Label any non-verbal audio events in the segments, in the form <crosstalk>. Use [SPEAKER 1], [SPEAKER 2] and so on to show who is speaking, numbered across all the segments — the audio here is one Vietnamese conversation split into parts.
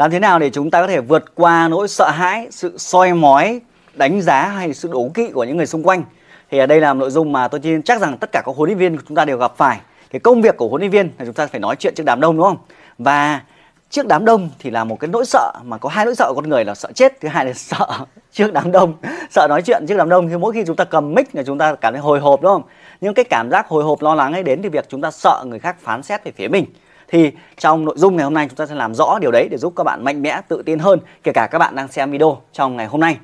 [SPEAKER 1] Làm thế nào để chúng ta có thể vượt qua nỗi sợ hãi, sự soi mói, đánh giá hay sự đố kỵ của những người xung quanh? Thì ở đây là nội dung mà tôi tin chắc rằng tất cả các huấn luyện viên của chúng ta đều gặp phải. Cái công việc của huấn luyện viên là chúng ta phải nói chuyện trước đám đông đúng không? Và trước đám đông thì là một cái nỗi sợ mà có hai nỗi sợ của con người là sợ chết thứ hai là <laughs> sợ trước đám đông sợ nói chuyện trước đám đông thì mỗi khi chúng ta cầm mic là chúng ta cảm thấy hồi hộp đúng không nhưng cái cảm giác hồi hộp lo lắng ấy đến từ việc chúng ta sợ người khác phán xét về phía mình thì trong nội dung ngày hôm nay chúng ta sẽ làm rõ điều đấy để giúp các bạn mạnh mẽ tự tin hơn kể cả các bạn đang xem video trong ngày hôm nay.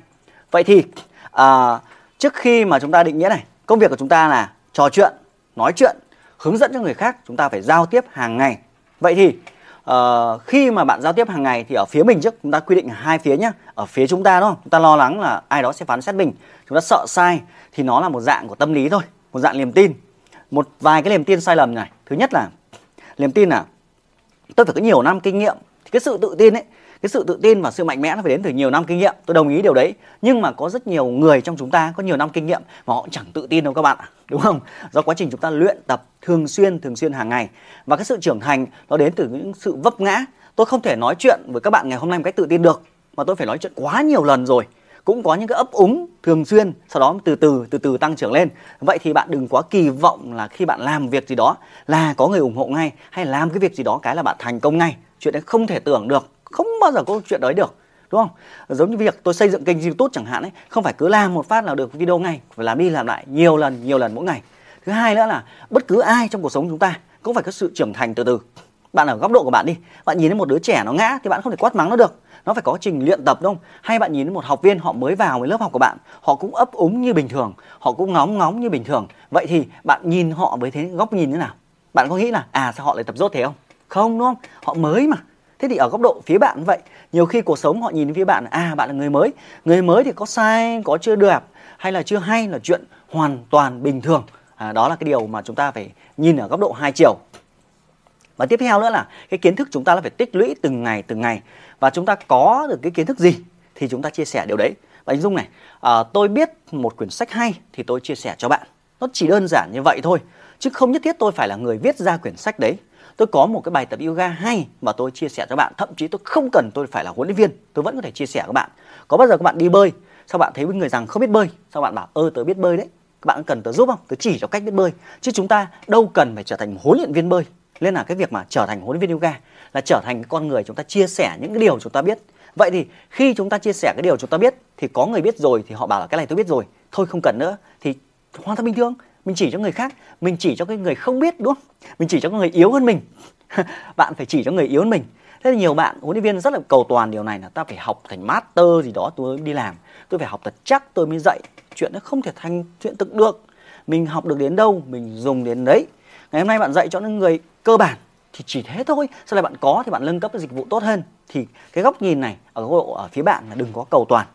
[SPEAKER 1] Vậy thì à, trước khi mà chúng ta định nghĩa này công việc của chúng ta là trò chuyện nói chuyện hướng dẫn cho người khác chúng ta phải giao tiếp hàng ngày. Vậy thì uh, khi mà bạn giao tiếp hàng ngày thì ở phía mình trước chúng ta quy định hai phía nhé ở phía chúng ta đúng không chúng ta lo lắng là ai đó sẽ phán xét mình chúng ta sợ sai thì nó là một dạng của tâm lý thôi một dạng niềm tin. Một vài cái niềm tin sai lầm này. Thứ nhất là niềm tin là tôi phải có nhiều năm kinh nghiệm. Thì cái sự tự tin ấy, cái sự tự tin và sự mạnh mẽ nó phải đến từ nhiều năm kinh nghiệm. Tôi đồng ý điều đấy. Nhưng mà có rất nhiều người trong chúng ta có nhiều năm kinh nghiệm mà họ chẳng tự tin đâu các bạn đúng không? Do quá trình chúng ta luyện tập thường xuyên thường xuyên hàng ngày. Và cái sự trưởng thành nó đến từ những sự vấp ngã. Tôi không thể nói chuyện với các bạn ngày hôm nay một cách tự tin được. Mà tôi phải nói chuyện quá nhiều lần rồi cũng có những cái ấp úng thường xuyên, sau đó từ từ từ từ tăng trưởng lên. Vậy thì bạn đừng quá kỳ vọng là khi bạn làm việc gì đó là có người ủng hộ ngay hay làm cái việc gì đó cái là bạn thành công ngay. Chuyện đấy không thể tưởng được, không bao giờ có chuyện đấy được, đúng không? Giống như việc tôi xây dựng kênh youtube chẳng hạn ấy, không phải cứ làm một phát là được video ngay, phải làm đi làm lại nhiều lần nhiều lần mỗi ngày. Thứ hai nữa là bất cứ ai trong cuộc sống chúng ta cũng phải có sự trưởng thành từ từ. Bạn ở góc độ của bạn đi, bạn nhìn thấy một đứa trẻ nó ngã thì bạn không thể quát mắng nó được nó phải có trình luyện tập đúng không? Hay bạn nhìn một học viên họ mới vào với lớp học của bạn họ cũng ấp úng như bình thường họ cũng ngóng ngóng như bình thường. Vậy thì bạn nhìn họ với thế góc nhìn thế nào? Bạn có nghĩ là à sao họ lại tập dốt thế không? Không đúng không? Họ mới mà. Thế thì ở góc độ phía bạn vậy. Nhiều khi cuộc sống họ nhìn phía bạn à bạn là người mới. Người mới thì có sai có chưa đẹp hay là chưa hay là chuyện hoàn toàn bình thường. À, đó là cái điều mà chúng ta phải nhìn ở góc độ hai chiều và tiếp theo nữa là cái kiến thức chúng ta là phải tích lũy từng ngày từng ngày. Và chúng ta có được cái kiến thức gì thì chúng ta chia sẻ điều đấy. Và anh dung này à, tôi biết một quyển sách hay thì tôi chia sẻ cho bạn. Nó chỉ đơn giản như vậy thôi chứ không nhất thiết tôi phải là người viết ra quyển sách đấy. Tôi có một cái bài tập yoga hay mà tôi chia sẻ cho bạn thậm chí tôi không cần tôi phải là huấn luyện viên tôi vẫn có thể chia sẻ với bạn. Có bao giờ các bạn đi bơi sao bạn thấy với người rằng không biết bơi sao bạn bảo ơ tớ biết bơi đấy các bạn cần tớ giúp không? Tớ chỉ cho cách biết bơi. Chứ chúng ta đâu cần phải trở thành huấn luyện viên bơi nên là cái việc mà trở thành huấn luyện viên yoga là trở thành cái con người chúng ta chia sẻ những cái điều chúng ta biết. Vậy thì khi chúng ta chia sẻ cái điều chúng ta biết thì có người biết rồi thì họ bảo là cái này tôi biết rồi, thôi không cần nữa. Thì hoàn toàn bình thường, mình chỉ cho người khác, mình chỉ cho cái người không biết, đúng không? Mình chỉ cho người yếu hơn mình. <laughs> Bạn phải chỉ cho người yếu hơn mình. Thế là nhiều bạn, huấn luyện viên rất là cầu toàn điều này là ta phải học thành master gì đó, tôi đi làm, tôi phải học thật chắc, tôi mới dạy. Chuyện nó không thể thành, chuyện thực được. Mình học được đến đâu, mình dùng đến đấy ngày hôm nay bạn dạy cho những người cơ bản thì chỉ thế thôi sau này bạn có thì bạn nâng cấp cái dịch vụ tốt hơn. Thì cái góc nhìn này ở góc độ ở phía bạn là đừng có cầu toàn.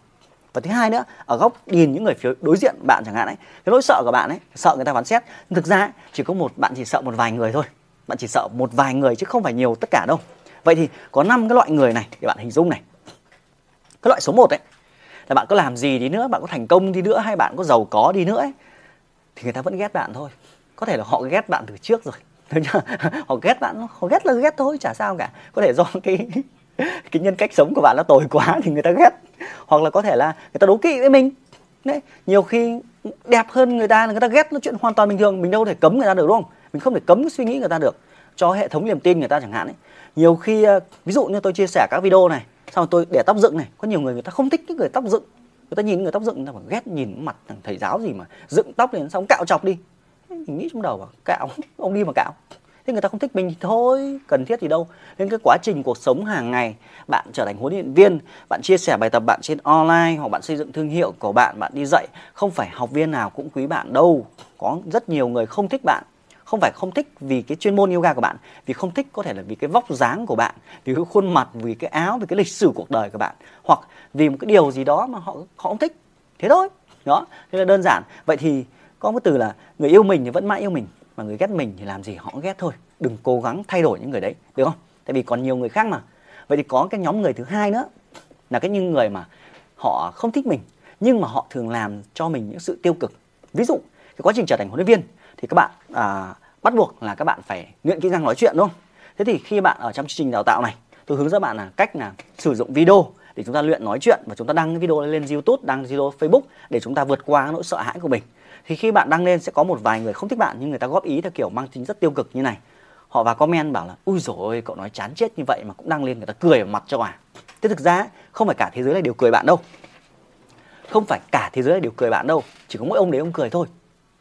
[SPEAKER 1] Và thứ hai nữa ở góc nhìn những người phía đối diện bạn chẳng hạn ấy cái nỗi sợ của bạn ấy sợ người ta phán xét. Thực ra chỉ có một bạn chỉ sợ một vài người thôi. Bạn chỉ sợ một vài người chứ không phải nhiều tất cả đâu. Vậy thì có năm cái loại người này để bạn hình dung này. Cái loại số 1 ấy là bạn có làm gì đi nữa bạn có thành công đi nữa hay bạn có giàu có đi nữa ấy, thì người ta vẫn ghét bạn thôi có thể là họ ghét bạn từ trước rồi. <laughs> Họ ghét bạn, họ ghét là ghét thôi, chả sao cả. Có thể do cái <laughs> cái nhân cách sống của bạn nó tồi quá thì người ta ghét. Hoặc là có thể là người ta đố kỵ với mình. Đấy, nhiều khi đẹp hơn người ta là người ta ghét nó chuyện hoàn toàn bình thường. Mình đâu thể cấm người ta được, đúng không? Mình không thể cấm cái suy nghĩ người ta được. Cho hệ thống niềm tin người ta chẳng hạn ấy. Nhiều khi ờ, ví dụ như tôi chia sẻ các video này, xong tôi để tóc dựng này. Có nhiều người người ta không thích cái người tóc dựng. Người ta nhìn người tóc dựng, người ta phải ghét nhìn mặt thằng thầy giáo gì mà dựng tóc lên xong cạo chọc đi mình nghĩ trong đầu bảo, cạo, ông đi mà cạo. Thế người ta không thích mình thì thôi, cần thiết gì đâu. Nên cái quá trình cuộc sống hàng ngày, bạn trở thành huấn luyện viên, bạn chia sẻ bài tập bạn trên online hoặc bạn xây dựng thương hiệu của bạn bạn đi dạy, không phải học viên nào cũng quý bạn đâu. Có rất nhiều người không thích bạn, không phải không thích vì cái chuyên môn yoga của bạn, vì không thích có thể là vì cái vóc dáng của bạn, vì cái khuôn mặt, vì cái áo, vì cái lịch sử cuộc đời của bạn, hoặc vì một cái điều gì đó mà họ họ không thích. Thế thôi, đó, thế là đơn giản. Vậy thì có một từ là người yêu mình thì vẫn mãi yêu mình mà người ghét mình thì làm gì họ ghét thôi. Đừng cố gắng thay đổi những người đấy được không? Tại vì còn nhiều người khác mà. Vậy thì có cái nhóm người thứ hai nữa là cái những người mà họ không thích mình nhưng mà họ thường làm cho mình những sự tiêu cực. Ví dụ cái quá trình trở thành huấn luyện viên thì các bạn à, bắt buộc là các bạn phải luyện kỹ năng nói chuyện đúng không? Thế thì khi bạn ở trong chương trình đào tạo này tôi hướng dẫn bạn là cách là sử dụng video để chúng ta luyện nói chuyện và chúng ta đăng cái video lên YouTube, đăng video Facebook để chúng ta vượt qua nỗi sợ hãi của mình. Thì khi bạn đăng lên sẽ có một vài người không thích bạn nhưng người ta góp ý theo kiểu mang tính rất tiêu cực như này. Họ vào comment bảo là ui rồi cậu nói chán chết như vậy mà cũng đăng lên người ta cười vào mặt cho à. Thế thực ra không phải cả thế giới này đều cười bạn đâu. Không phải cả thế giới này đều cười bạn đâu, chỉ có mỗi ông đấy ông cười thôi.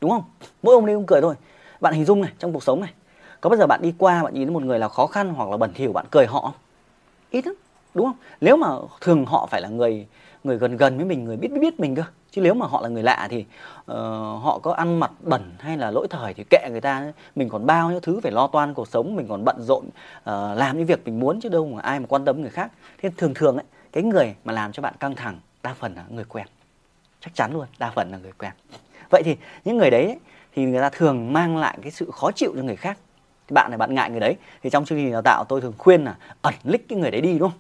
[SPEAKER 1] Đúng không? Mỗi ông đấy ông cười thôi. Bạn hình dung này trong cuộc sống này, có bao giờ bạn đi qua bạn nhìn thấy một người là khó khăn hoặc là bẩn thỉu bạn cười họ ít lắm đúng không? Nếu mà thường họ phải là người người gần gần với mình người biết biết, mình cơ. Chứ nếu mà họ là người lạ thì uh, họ có ăn mặt bẩn hay là lỗi thời thì kệ người ta. Mình còn bao nhiêu thứ phải lo toan cuộc sống mình còn bận rộn uh, làm những việc mình muốn chứ đâu mà ai mà quan tâm người khác. Thế thường thường ấy cái người mà làm cho bạn căng thẳng đa phần là người quen. Chắc chắn luôn đa phần là người quen. Vậy thì những người đấy thì người ta thường mang lại cái sự khó chịu cho người khác. Thì bạn này bạn ngại người đấy. Thì trong chương trình đào tạo tôi thường khuyên là ẩn lích cái người đấy đi đúng không?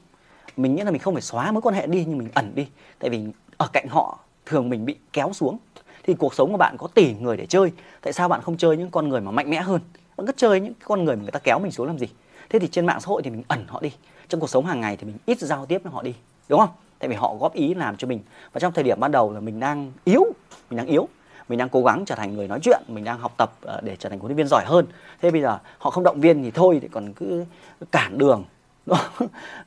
[SPEAKER 1] Mình nghĩ là mình không phải xóa mối quan hệ đi, nhưng mình ẩn đi. Tại vì ở cạnh họ, thường mình bị kéo xuống. Thì cuộc sống của bạn có tỷ người để chơi. Tại sao bạn không chơi những con người mà mạnh mẽ hơn? Bạn cứ chơi những con người mà người ta kéo mình xuống làm gì? Thế thì trên mạng xã hội thì mình ẩn họ đi. Trong cuộc sống hàng ngày thì mình ít giao tiếp với họ đi. Đúng không? Tại vì họ góp ý làm cho mình. Và trong thời điểm ban đầu là mình đang yếu, mình đang yếu. Mình đang cố gắng trở thành người nói chuyện, mình đang học tập ờ, để trở thành huấn luyện viên giỏi hơn. Thế bây giờ họ không động viên thì thôi, thì còn cứ cản đường.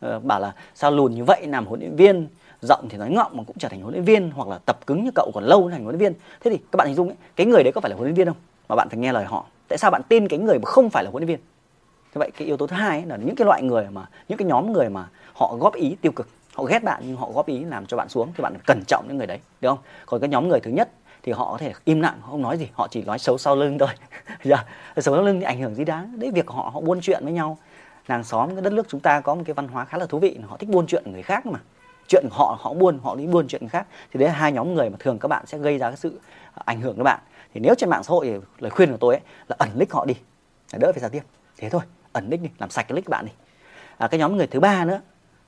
[SPEAKER 1] Ờ, bảo là sao lùn như vậy làm huấn luyện viên rộng thì nói ngọng mà cũng trở thành huấn luyện viên hoặc là tập cứng như cậu còn lâu thành huấn luyện viên. Thế thì các bạn hình dung ấy, cái người đấy có phải là huấn luyện viên không? Mà bạn phải nghe lời họ. Tại sao bạn tin cái người mà không phải là huấn luyện viên? Thế vậy cái yếu tố thứ hai ấy là những cái loại người mà những cái nhóm người mà họ góp ý tiêu cực họ ghét bạn nhưng họ góp ý làm cho bạn xuống thì bạn cẩn trọng những người đấy đúng không? Còn cái nhóm người thứ nhất thì họ có thể im lặng không nói gì họ chỉ nói xấu sau lưng thôi. Giờ <laughs> dạ. xấu sau lưng thì ảnh hưởng gì đáng đấy việc họ họ buôn chuyện với nhau làng xóm cái đất nước chúng ta có một cái văn hóa khá là thú vị họ thích buôn chuyện người khác mà. Chuyện họ họ buôn họ đi buôn chuyện khác. Thì đấy là hai nhóm người mà thường các bạn sẽ gây ra cái sự à, ảnh hưởng các bạn. Thì nếu trên mạng xã hội thì lời khuyên của tôi ấy là ẩn nick họ đi đỡ phải giao tiếp thế thôi ẩn nick đi làm sạch cái nick bạn đi. À, cái nhóm người thứ ba nữa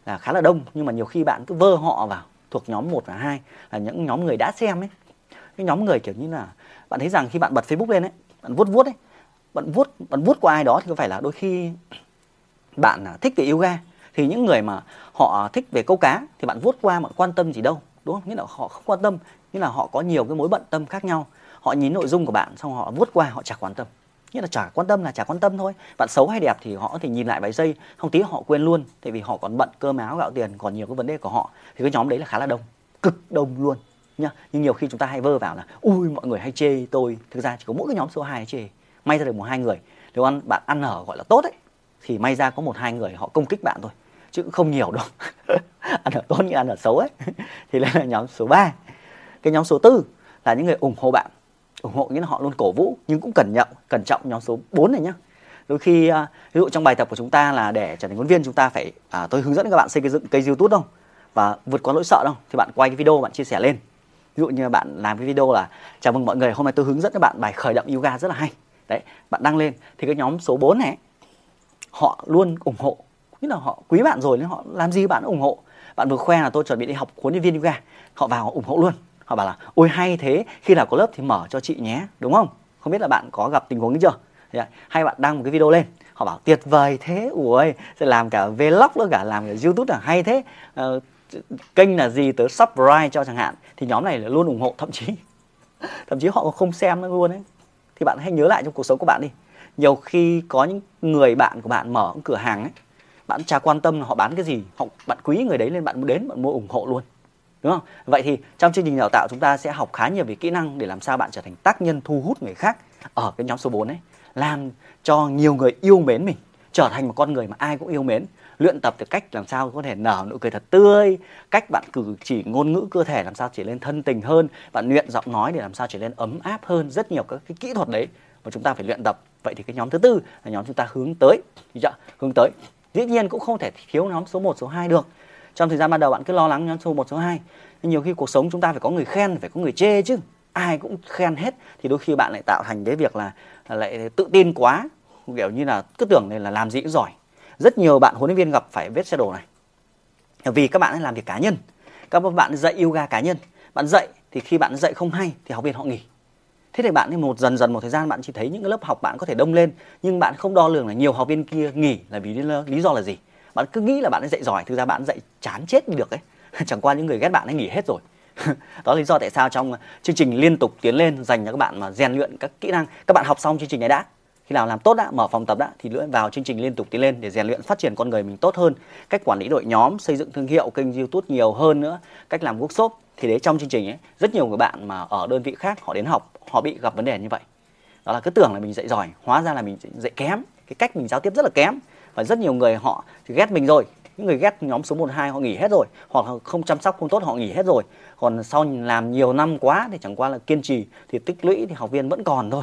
[SPEAKER 1] là khá là đông nhưng mà nhiều khi bạn cứ vơ họ vào thuộc nhóm 1 và 2 là những nhóm người đã xem ấy. Cái nhóm người kiểu như là bạn thấy rằng khi bạn bật Facebook lên ấy bạn vuốt vuốt ấy bạn vuốt bạn vuốt qua ai đó thì có phải là đôi khi bạn à, thích về yoga thì những người mà họ thích về câu cá thì bạn vuốt qua bạn quan tâm gì đâu, đúng không? Nghĩa là họ không quan tâm, nghĩa là họ có nhiều cái mối bận tâm khác nhau. Họ nhìn nội dung của bạn xong họ vuốt qua, họ chả quan tâm. Nghĩa là chả quan tâm là chả quan tâm thôi. Bạn xấu hay đẹp thì họ có thể nhìn lại vài giây, không tí họ quên luôn, tại vì họ còn bận cơm áo gạo tiền, còn nhiều cái vấn đề của họ. Thì cái nhóm đấy là khá là đông, cực đông luôn, nhá. Nhưng nhiều khi chúng ta hay vơ vào là, ui, mọi người hay chê tôi. Thực ra chỉ có mỗi cái nhóm số 2 chê, may ra được một hai người. Nếu ăn, bạn ăn ở gọi là tốt ấy thì may ra có một hai người họ công kích bạn thôi chứ không nhiều đâu. <laughs> Ăn ở tốt như ăn ở xấu ấy. <laughs> Thì đây là nhóm số 3 cái nhóm số tư là những người ủng hộ bạn ủng hộ nghĩa là họ luôn cổ vũ nhưng cũng cẩn trọng cẩn trọng nhóm số 4 này nhá. Đôi khi à, ví dụ trong bài tập của chúng ta là để trở thành huấn viên chúng ta phải à, tôi hướng dẫn các bạn xây dựng kênh youtube không và vượt qua nỗi sợ đâu thì bạn quay cái video bạn chia sẻ lên. Ví dụ như bạn làm cái video là chào mừng mọi người hôm nay tôi hướng dẫn các bạn bài khởi động yoga rất là hay. Đấy bạn đăng lên. Thì cái nhóm số 4 này họ luôn ủng hộ nghĩa là họ quý bạn rồi nên họ làm gì bạn ủng hộ. Bạn vừa khoe là tôi chuẩn bị đi học huấn luyện viên yoga họ vào họ ủng hộ luôn. Họ bảo là ôi hay thế khi nào có lớp thì mở cho chị nhé đúng không? Không biết là bạn có gặp tình huống ấy chưa? Hay bạn đăng một cái video lên họ bảo tuyệt vời thế ui sẽ làm cả vlog nữa cả làm cả youtube là hay thế. Ờ, kênh là gì tớ subscribe cho chẳng hạn. Thì nhóm này là luôn ủng hộ thậm chí thậm chí họ còn không xem nữa luôn ấy. Thì bạn hãy nhớ lại trong cuộc sống của bạn đi nhiều khi có những người bạn của bạn mở cửa hàng ấy, bạn chả quan tâm họ bán cái gì, họ, bạn quý người đấy nên bạn đến bạn mua ủng hộ luôn, đúng không? Vậy thì trong chương trình đào tạo chúng ta sẽ học khá nhiều về kỹ năng để làm sao bạn trở thành tác nhân thu hút người khác ở cái nhóm số 4 ấy, làm cho nhiều người yêu mến mình, trở thành một con người mà ai cũng yêu mến, luyện tập được cách làm sao có thể nở nụ cười thật tươi, cách bạn cử chỉ ngôn ngữ cơ thể làm sao trở lên thân tình hơn, bạn luyện giọng nói để làm sao trở lên ấm áp hơn, rất nhiều các cái kỹ thuật đấy và chúng ta phải luyện tập. Vậy thì cái nhóm thứ tư là nhóm chúng ta hướng tới. Chưa? hướng tới. Dĩ nhiên cũng không thể thiếu nhóm số 1, số 2 được. Trong thời gian ban đầu bạn cứ lo lắng nhóm số 1, số 2 nhưng nhiều khi cuộc sống chúng ta phải có người khen phải có người chê chứ. Ai cũng khen hết. Thì đôi khi bạn lại tạo thành cái việc là lại tự tin quá. Kiểu như là cứ tưởng này là làm gì cũng giỏi. Rất nhiều bạn huấn luyện viên gặp phải vết xe đổ này. Vì các bạn ấy làm việc cá nhân. Các bạn dạy yoga cá nhân. Bạn dạy thì khi bạn dạy không hay thì học viên họ nghỉ thế thì bạn thì một dần dần một thời gian, bạn chỉ thấy những cái lớp học bạn có thể đông lên, nhưng bạn không đo lường là nhiều học viên kia nghỉ là vì lý do là gì. Bạn cứ nghĩ là bạn ấy dạy giỏi, thực ra bạn dạy chán chết được ấy. <laughs> Chẳng qua những người ghét bạn ấy nghỉ hết rồi. <laughs> Đó là lý do tại sao trong ờ, chương trình liên tục tiến lên dành cho các bạn mà rèn luyện các kỹ năng. Các bạn học xong chương trình này đã. Khi nào làm tốt đã, mở phòng tập đã, thì lưỡi vào chương trình liên tục tiến lên để rèn luyện phát triển con người mình tốt hơn. Cách quản lý đội nhóm, xây dựng thương hiệu, kênh youtube nhiều hơn nữa. Cách làm workshop. Thì đấy, trong chương trình ấy, rất nhiều người bạn mà ở đơn vị khác, họ đến học họ bị gặp vấn đề như vậy. Đó là cứ tưởng là mình dạy giỏi, hóa ra là mình dạy kém. Cái cách mình giao tiếp rất là kém. Và rất nhiều người họ thì ghét mình rồi. Những người ghét nhóm số 1 2 họ nghỉ hết rồi. Hoặc không chăm sóc không tốt, họ nghỉ hết rồi. Còn sau làm nhiều năm quá thì chẳng qua là kiên trì, thì tích lũy thì học viên vẫn còn thôi.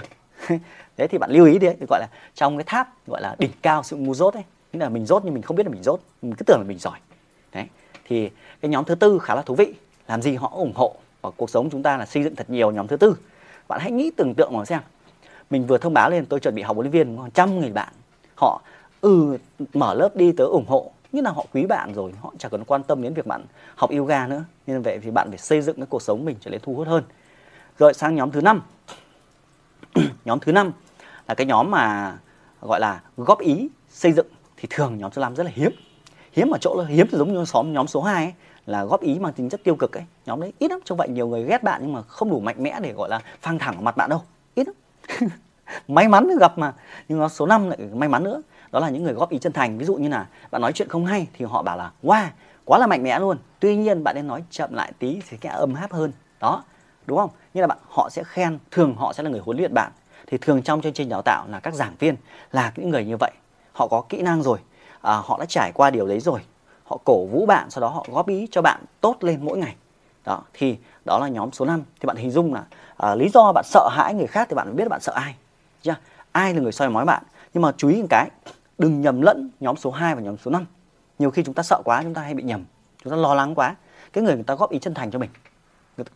[SPEAKER 1] <laughs> Đấy thì bạn lưu ý đấy gọi là trong cái tháp gọi là đỉnh cao sự ngu dốt ấy. Nghĩa là mình dốt nhưng mình không biết là mình dốt. Mình cứ tưởng là mình giỏi. Đấy. Thì cái nhóm thứ tư khá là thú vị. Làm gì họ ủng hộ. Và cuộc sống chúng ta là xây dựng thật nhiều nhóm thứ tư bạn hãy nghĩ tưởng tượng mà xem. Mình vừa thông báo lên tôi chuẩn bị học huấn luyện viên một trăm người bạn. Họ ừ mở lớp đi tớ ủng hộ. Nhưng là họ quý bạn rồi họ chẳng cần quan tâm đến việc bạn học yoga nữa. Nên vậy thì bạn phải xây dựng cái cuộc sống mình trở nên thu hút hơn. Rồi sang nhóm thứ năm. <clears throat> Nhóm thứ năm là cái nhóm mà gọi là góp ý xây dựng. Thì thường nhóm số năm rất là hiếm. Hiếm ở chỗ là hiếm thì giống như xóm nhóm số 2 ấy, là góp ý mang tính chất tiêu cực ấy. Nhóm đấy ít lắm trong vậy nhiều người ghét bạn nhưng mà không đủ mạnh mẽ để gọi là phang thẳng vào mặt bạn đâu. Ít lắm. <laughs> May mắn gặp mà. Nhưng nó số 5 lại may mắn nữa. Đó là những người góp ý chân thành. Ví dụ như là bạn nói chuyện không hay thì họ bảo là wow quá là mạnh mẽ luôn. Tuy nhiên bạn nên nói chậm lại tí thì cái âm hấp hơn. Đó đúng không? Như là bạn họ sẽ khen thường họ sẽ là người huấn luyện bạn. Thì thường trong chương trình đào tạo là các giảng viên là những người như vậy. Họ có kỹ năng rồi. À, họ đã trải qua điều đấy rồi họ cổ vũ bạn sau đó họ góp ý cho bạn tốt lên mỗi ngày. Đó thì đó là nhóm số 5 thì bạn hình dung là à, lý do bạn sợ hãi người khác thì bạn biết bạn sợ ai. Chưa ai là người soi mói bạn. Nhưng mà chú ý một cái đừng nhầm lẫn nhóm số 2 và nhóm số 5 nhiều khi chúng ta sợ quá chúng ta hay bị nhầm. Chúng ta lo lắng quá. Cái người người ta góp ý chân thành cho mình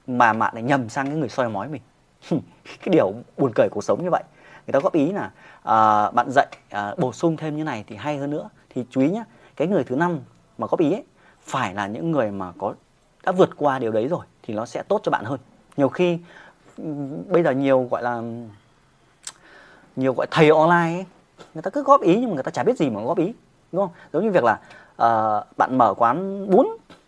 [SPEAKER 1] mà bạn lại nhầm sang cái người soi mói mình. <laughs> Cái điều buồn cười cuộc sống như vậy. Người ta góp ý là à, bạn dạy à, bổ sung thêm như này thì hay hơn nữa. Thì chú ý nhé cái người thứ năm mà góp ý ấy, phải là những người mà có đã vượt qua điều đấy rồi thì nó sẽ tốt cho bạn hơn. Nhiều khi bây giờ nhiều gọi là nhiều gọi thầy online ấy, người ta cứ góp ý nhưng mà người ta chả biết gì mà góp ý đúng không? Giống như việc là uh, bạn mở quán bún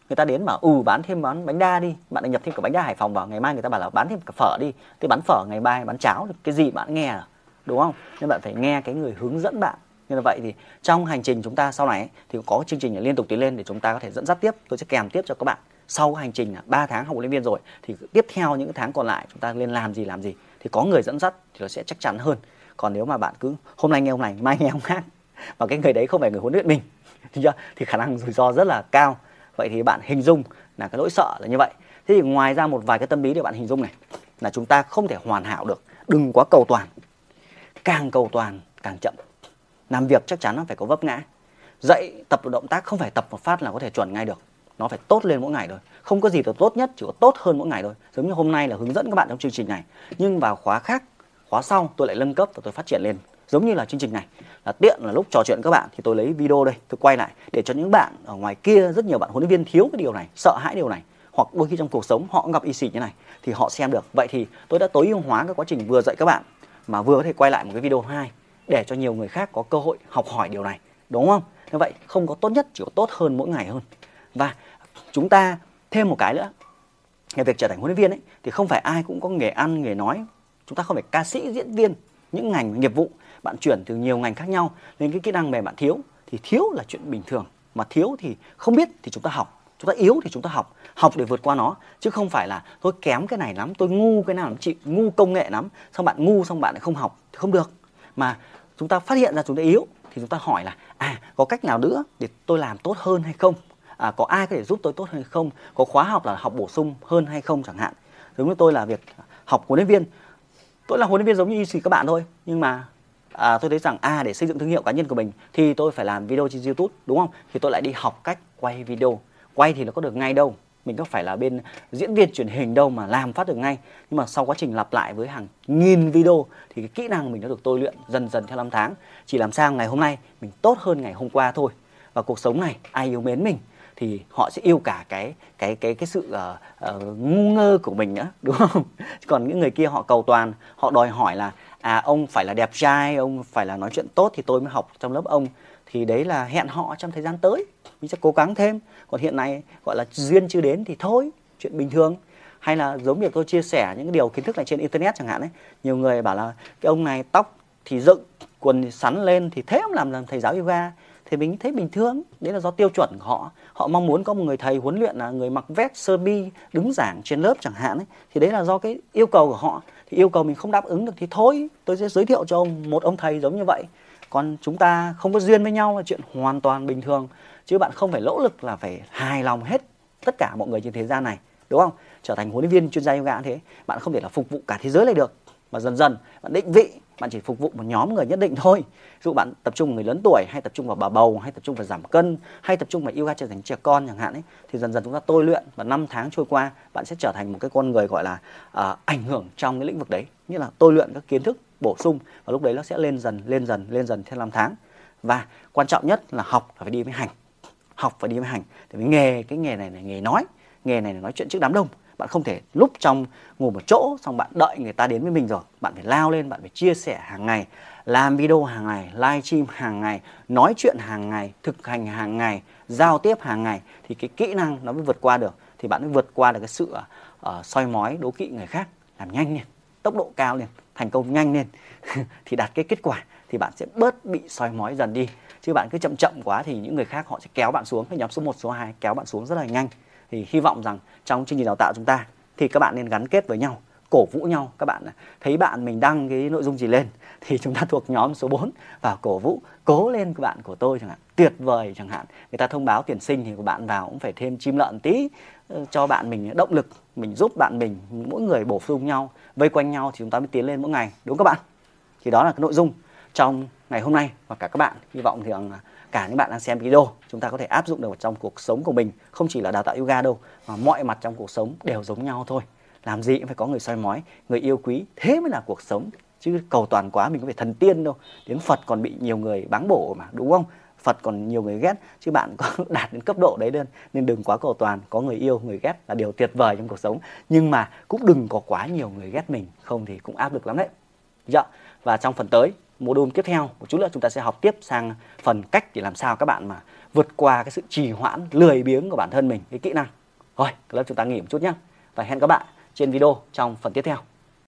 [SPEAKER 1] người ta đến bảo ừ bán thêm bán bánh đa đi. Bạn nhập thêm cả bánh đa hải phòng vào ngày mai người ta bảo là bán thêm cả phở đi. Thì bán phở ngày mai bán cháo cái gì bạn nghe à? Đúng không? Nên bạn phải nghe cái người hướng dẫn bạn như là vậy thì trong hành trình chúng ta sau này thì có chương trình liên tục tiến lên để chúng ta có thể dẫn dắt tiếp. Tôi sẽ kèm tiếp cho các bạn. Sau hành trình à, 3 tháng học huấn luyện viên rồi thì tiếp theo những tháng còn lại chúng ta lên làm gì làm gì? Thì có người dẫn dắt thì nó sẽ chắc chắn hơn. Còn nếu mà bạn cứ hôm nay nghe ông này mai nghe ông khác. <laughs> Và cái người đấy không phải người huấn luyện mình <laughs> thì, thì khả năng rủi ro rất là cao. Vậy thì bạn hình dung là cái nỗi sợ là như vậy. Thế thì ngoài ra một vài cái tâm lý để bạn hình dung này là chúng ta không thể hoàn hảo được. Đừng quá cầu toàn. Càng cầu toàn càng chậm làm việc chắc chắn nó phải có vấp ngã. Dạy tập động tác không phải tập một phát là có thể chuẩn ngay được. Nó phải tốt lên mỗi ngày thôi. Không có gì là tốt nhất, chỉ có tốt hơn mỗi ngày thôi. Giống như hôm nay là hướng dẫn các bạn trong chương trình này. Nhưng vào khóa khác, khóa sau, tôi lại nâng cấp và tôi phát triển lên. Giống như là chương trình này. Là tiện là lúc trò chuyện các bạn, thì tôi lấy video đây, tôi quay lại để cho những bạn ở ngoài kia, rất nhiều bạn huấn luyện viên thiếu cái điều này, sợ hãi điều này. Hoặc đôi khi trong cuộc sống họ cũng gặp y xỉ như này, thì họ xem được. Vậy thì tôi đã tối ưu hóa cái quá trình vừa dạy các bạn, mà vừa có thể quay lại một cái video hai để cho nhiều người khác có cơ hội học hỏi điều này, đúng không? Như vậy không có tốt nhất, chỉ có tốt hơn mỗi ngày hơn. Và chúng ta thêm một cái nữa. Về việc trở thành huấn luyện viên ấy, thì không phải ai cũng có nghề ăn, nghề nói. Chúng ta không phải ca sĩ, diễn viên, những ngành nghiệp vụ. Bạn chuyển từ nhiều ngành khác nhau nên cái kỹ năng mềm bạn thiếu, thì thiếu là chuyện bình thường. Mà thiếu thì không biết thì chúng ta học. Chúng ta yếu thì chúng ta học. Học để vượt qua nó, chứ không phải là tôi kém cái này lắm, tôi ngu cái nào lắm, chị ngu công nghệ lắm, xong bạn ngu xong bạn lại không học. Thì không được. Mà chúng ta phát hiện ra chúng ta yếu thì chúng ta hỏi là à có cách nào nữa để tôi làm tốt hơn hay không à, có ai có thể giúp tôi tốt hơn hay không có khóa học là học bổ sung hơn hay không chẳng hạn giống như tôi là việc học huấn luyện viên tôi là huấn luyện viên giống như các bạn thôi nhưng mà à, tôi thấy rằng à để xây dựng thương hiệu cá nhân của mình thì tôi phải làm video trên YouTube đúng không? Thì tôi lại đi học cách quay video. Quay thì nó có được ngay đâu. Mình có phải là bên diễn viên truyền hình đâu mà làm phát được ngay. Nhưng mà sau quá trình lặp lại với hàng nghìn video thì cái kỹ năng mình đã được tôi luyện dần dần theo năm tháng. Chỉ làm sao ngày hôm nay mình tốt hơn ngày hôm qua thôi. Và cuộc sống này ai yêu mến mình thì họ sẽ yêu cả cái cái cái cái sự uh, uh, ngu ngơ của mình nữa đúng không <laughs> còn những người kia họ cầu toàn họ đòi hỏi là à ông phải là đẹp trai ông phải là nói chuyện tốt thì tôi mới học trong lớp ông thì đấy là hẹn họ trong thời gian tới. Mình sẽ cố gắng thêm. Còn hiện nay, gọi là duyên chưa đến thì thôi, chuyện bình thường. Hay là giống việc tôi chia sẻ những điều kiến thức này trên internet chẳng hạn ấy. Nhiều người bảo là cái ông này tóc thì dựng, quần thì sắn lên thì thế ông làm làm thầy giáo yoga. Thì mình thấy bình thường. Đấy là do tiêu chuẩn của họ. Họ mong muốn có một người thầy huấn luyện là người mặc vest sơ mi, đứng giảng trên lớp chẳng hạn ấy. Thì đấy là do cái yêu cầu của họ. Thì yêu cầu mình không đáp ứng được thì thôi, tôi sẽ giới thiệu cho ông một ông thầy giống như vậy còn chúng ta không có duyên với nhau là chuyện hoàn toàn bình thường. Chứ bạn không phải nỗ lực là phải hài lòng hết tất cả mọi người trên thế gian này đúng không? Trở thành huấn luyện viên chuyên gia yoga thế bạn không thể là phục vụ cả thế giới này được. Mà dần dần bạn định vị bạn chỉ phục vụ một nhóm người nhất định thôi. Ví dụ bạn tập trung vào người lớn tuổi hay tập trung vào bà bầu hay tập trung vào giảm cân hay tập trung vào yoga trở thành trẻ con chẳng hạn ấy thì dần dần chúng ta tôi luyện và năm tháng trôi qua bạn sẽ trở thành một cái con người gọi là uh, ảnh hưởng trong cái lĩnh vực đấy. Như là tôi luyện các kiến thức bổ sung và lúc đấy nó sẽ lên dần lên dần lên dần theo năm tháng. Và quan trọng nhất là học là phải đi với hành. Học phải đi với hành. Thì với nghề cái nghề này là nghề nói nghề này là nói chuyện trước đám đông. Bạn không thể lúc trong ngủ một chỗ xong bạn đợi người ta đến với mình rồi. Bạn phải lao lên bạn phải chia sẻ hàng ngày làm video hàng ngày live stream hàng ngày nói chuyện hàng ngày thực hành hàng ngày giao tiếp hàng ngày. Thì cái kỹ năng nó mới vượt qua được. Thì bạn mới vượt qua được cái sự uh, soi mói đố kỵ người khác. Làm nhanh lên tốc độ cao lên thành công nhanh lên <laughs> thì đạt cái kết quả thì bạn sẽ bớt bị soi mói dần đi. Chứ bạn cứ chậm chậm quá thì những người khác họ sẽ kéo bạn xuống. Cái nhóm số 1, số 2 kéo bạn xuống rất là nhanh. Thì hy vọng rằng trong chương trình đào tạo chúng ta thì các bạn nên gắn kết với nhau cổ vũ nhau. Các bạn thấy bạn mình đăng cái nội dung gì lên <laughs> thì chúng ta thuộc nhóm số 4 và cổ vũ cố lên các bạn của tôi chẳng hạn tuyệt vời chẳng hạn. Người ta thông báo tuyển sinh thì của bạn vào cũng phải thêm chim lợn tí ờ, cho bạn mình động lực mình giúp bạn mình mỗi người bổ sung nhau vây quanh nhau thì chúng ta mới tiến lên mỗi ngày, đúng không các bạn? Thì đó là cái nội dung trong ngày hôm nay và cả các bạn hy vọng rằng ờ, cả những bạn đang xem video chúng ta có thể áp dụng được trong cuộc sống của mình. Không chỉ là đào tạo yoga đâu, mà mọi mặt trong cuộc sống đều giống nhau thôi. Làm gì cũng phải có người soi mói, người yêu quý. Thế mới là cuộc sống. Chứ cầu toàn quá mình có phải thần tiên đâu. Đến phật còn bị nhiều người báng bổ mà, đúng không? Phật còn nhiều người ghét, chứ bạn có <laughs> đạt đến cấp độ đấy đơn, nên đừng quá cầu toàn, có người yêu, người ghét là điều tuyệt vời trong cuộc sống. Nhưng mà cũng đừng có quá nhiều người ghét mình, không thì cũng áp lực lắm đấy. Dạ và trong phần tới module tiếp theo, một chút nữa chúng ta sẽ học tiếp sang phần cách để làm sao các bạn mà vượt qua cái sự trì hoãn, lười biếng của bản thân mình, cái kỹ năng. Rồi lớp chúng ta nghỉ một chút nhé và hẹn các bạn trên video trong phần tiếp theo.